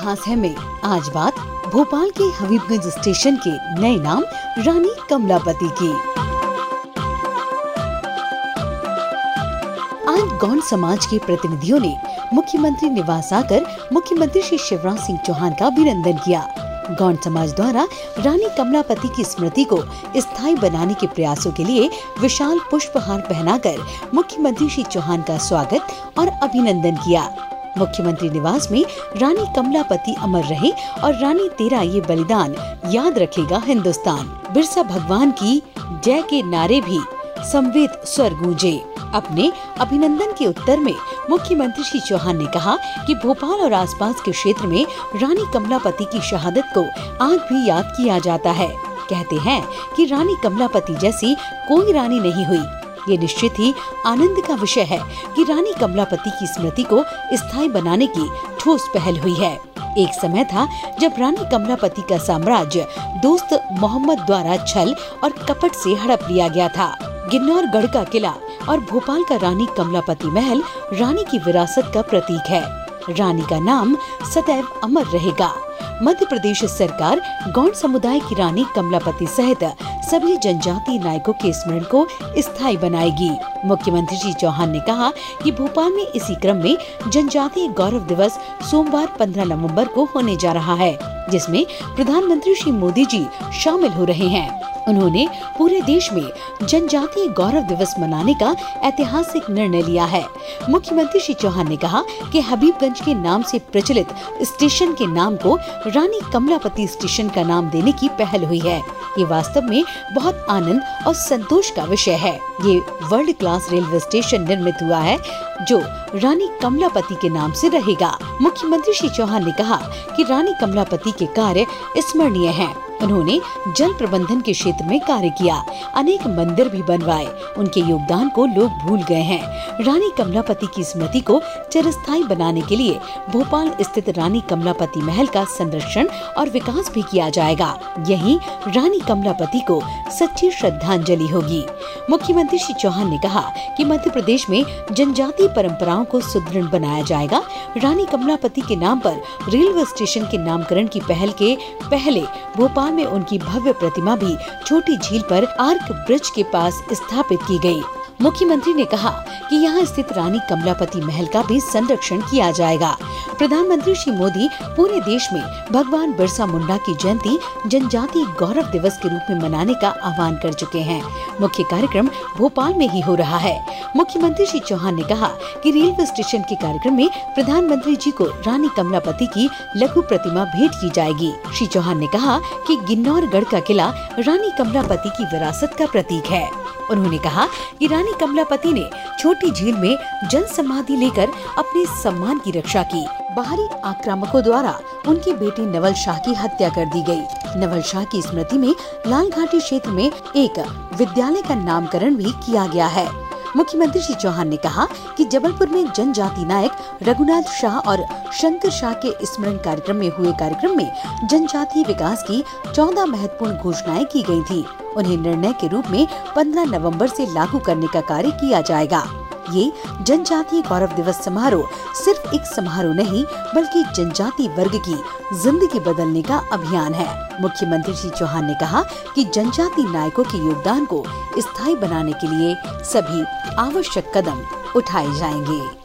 खास है में आज बात भोपाल के हबीबगंज स्टेशन के नए नाम रानी कमलापति की। आज गौंड समाज के प्रतिनिधियों ने मुख्यमंत्री निवास आकर मुख्यमंत्री श्री शिवराज सिंह चौहान का अभिनंदन किया। गौंड समाज द्वारा रानी कमलापति की स्मृति को स्थायी बनाने के प्रयासों के लिए विशाल पुष्पहार पहनाकर मुख्यमंत्री श्री चौहान का स्वागत और अभिनंदन किया। मुख्यमंत्री निवास में रानी कमलापति अमर रहे और रानी तेरा ये बलिदान याद रखेगा हिंदुस्तान। बिरसा भगवान की जय के नारे भी संवेद स्वर गूंजे। अपने अभिनंदन के उत्तर में मुख्यमंत्री श्री चौहान ने कहा कि भोपाल और आसपास के क्षेत्र में रानी कमलापति की शहादत को आज भी याद किया जाता है। कहते हैं कि रानी कमलापति जैसी कोई रानी नहीं हुई। ये निश्चित ही आनंद का विषय है कि रानी कमलापति की स्मृति को स्थायी बनाने की ठोस पहल हुई है। एक समय था जब रानी कमलापति का साम्राज्य दोस्त मोहम्मद द्वारा छल और कपट से हड़प लिया गया था। गिन्नौर गढ़ का किला और भोपाल का रानी कमलापति महल रानी की विरासत का प्रतीक है। रानी का नाम सदैव अमर रहेगा। मध्य प्रदेश सरकार गौड़ समुदाय की रानी कमलापति सहित सभी जनजातीय नायकों के स्मरण को स्थायी बनाएगी। मुख्यमंत्री श्री चौहान ने कहा कि भोपाल में इसी क्रम में जनजातीय गौरव दिवस सोमवार 15 नवंबर को होने जा रहा है, जिसमें प्रधानमंत्री श्री मोदी जी शामिल हो रहे हैं। उन्होंने पूरे देश में जनजातीय गौरव दिवस मनाने का ऐतिहासिक निर्णय लिया है। मुख्यमंत्री श्री चौहान ने कहा कि हबीबगंज के नाम से प्रचलित स्टेशन के नाम को रानी कमलापति स्टेशन का नाम देने की पहल हुई है। ये वास्तव में बहुत आनंद और संतोष का विषय है। ये वर्ल्ड क्लास रेलवे स्टेशन निर्मित हुआ है, जो रानी कमलापति के नाम से रहेगा। मुख्यमंत्री श्री चौहान ने कहा कि रानी कमलापति के कार्य स्मरणीय हैं। उन्होंने जल प्रबंधन के क्षेत्र में कार्य किया। अनेक मंदिर भी बनवाए। उनके योगदान को लोग भूल गए हैं। रानी कमलापति की स्मृति को चिरस्थायी बनाने के लिए भोपाल स्थित रानी कमलापति महल का संरक्षण और विकास भी किया जाएगा। यही रानी कमलापति को सच्ची श्रद्धांजलि होगी। मुख्यमंत्री श्री चौहान ने कहा कि मध्य प्रदेश में जनजातीय परंपराओं को सुदृढ़ बनाया जाएगा रानी कमलापति के नाम पर रेलवे स्टेशन के नामकरण की पहल के पहले भोपाल में उनकी भव्य प्रतिमा भी छोटी झील पर आर्क ब्रिज के पास स्थापित की गई। मुख्यमंत्री ने कहा कि यहाँ स्थित रानी कमलापति महल का भी संरक्षण किया जाएगा। प्रधानमंत्री श्री मोदी पूरे देश में भगवान बिरसा मुंडा की जयंती जनजातीय गौरव दिवस के रूप में मनाने का आह्वान कर चुके हैं। मुख्य कार्यक्रम भोपाल में ही हो रहा है। मुख्यमंत्री श्री चौहान ने कहा कि रेलवे स्टेशन के कार्यक्रम में प्रधानमंत्री जी को रानी कमलापति की लघु प्रतिमा भेंट की जाएगी। श्री चौहान ने कहा कि गिन्नौरगढ़ का किला रानी कमलापति की विरासत का प्रतीक है। उन्होंने कहा कि रानी कमलापति ने छोटी झील में जन समाधि लेकर अपने सम्मान की रक्षा की बाहरी आक्रामकों द्वारा उनकी बेटी नवल शाह की हत्या कर दी गई। नवल शाह की स्मृति में लाल घाटी क्षेत्र में एक विद्यालय का नामकरण भी किया गया है मुख्यमंत्री श्री चौहान ने कहा कि जबलपुर में जनजाति नायक रघुनाथ शाह और शंकर शाह के स्मरण कार्यक्रम में हुए कार्यक्रम में जनजाति विकास की चौदह महत्वपूर्ण घोषणाएँ की गई थी। उन्हें निर्णय के रूप में 15 नवंबर से लागू करने का कार्य किया जाएगा। ये जनजातीय गौरव दिवस समारोह सिर्फ़ एक समारोह नहीं, बल्कि जनजाति वर्ग की ज़िंदगी बदलने का अभियान है। मुख्यमंत्री श्री चौहान ने कहा कि जनजाति नायकों के योगदान को स्थायी बनाने के लिए सभी आवश्यक कदम उठाए जाएँगे।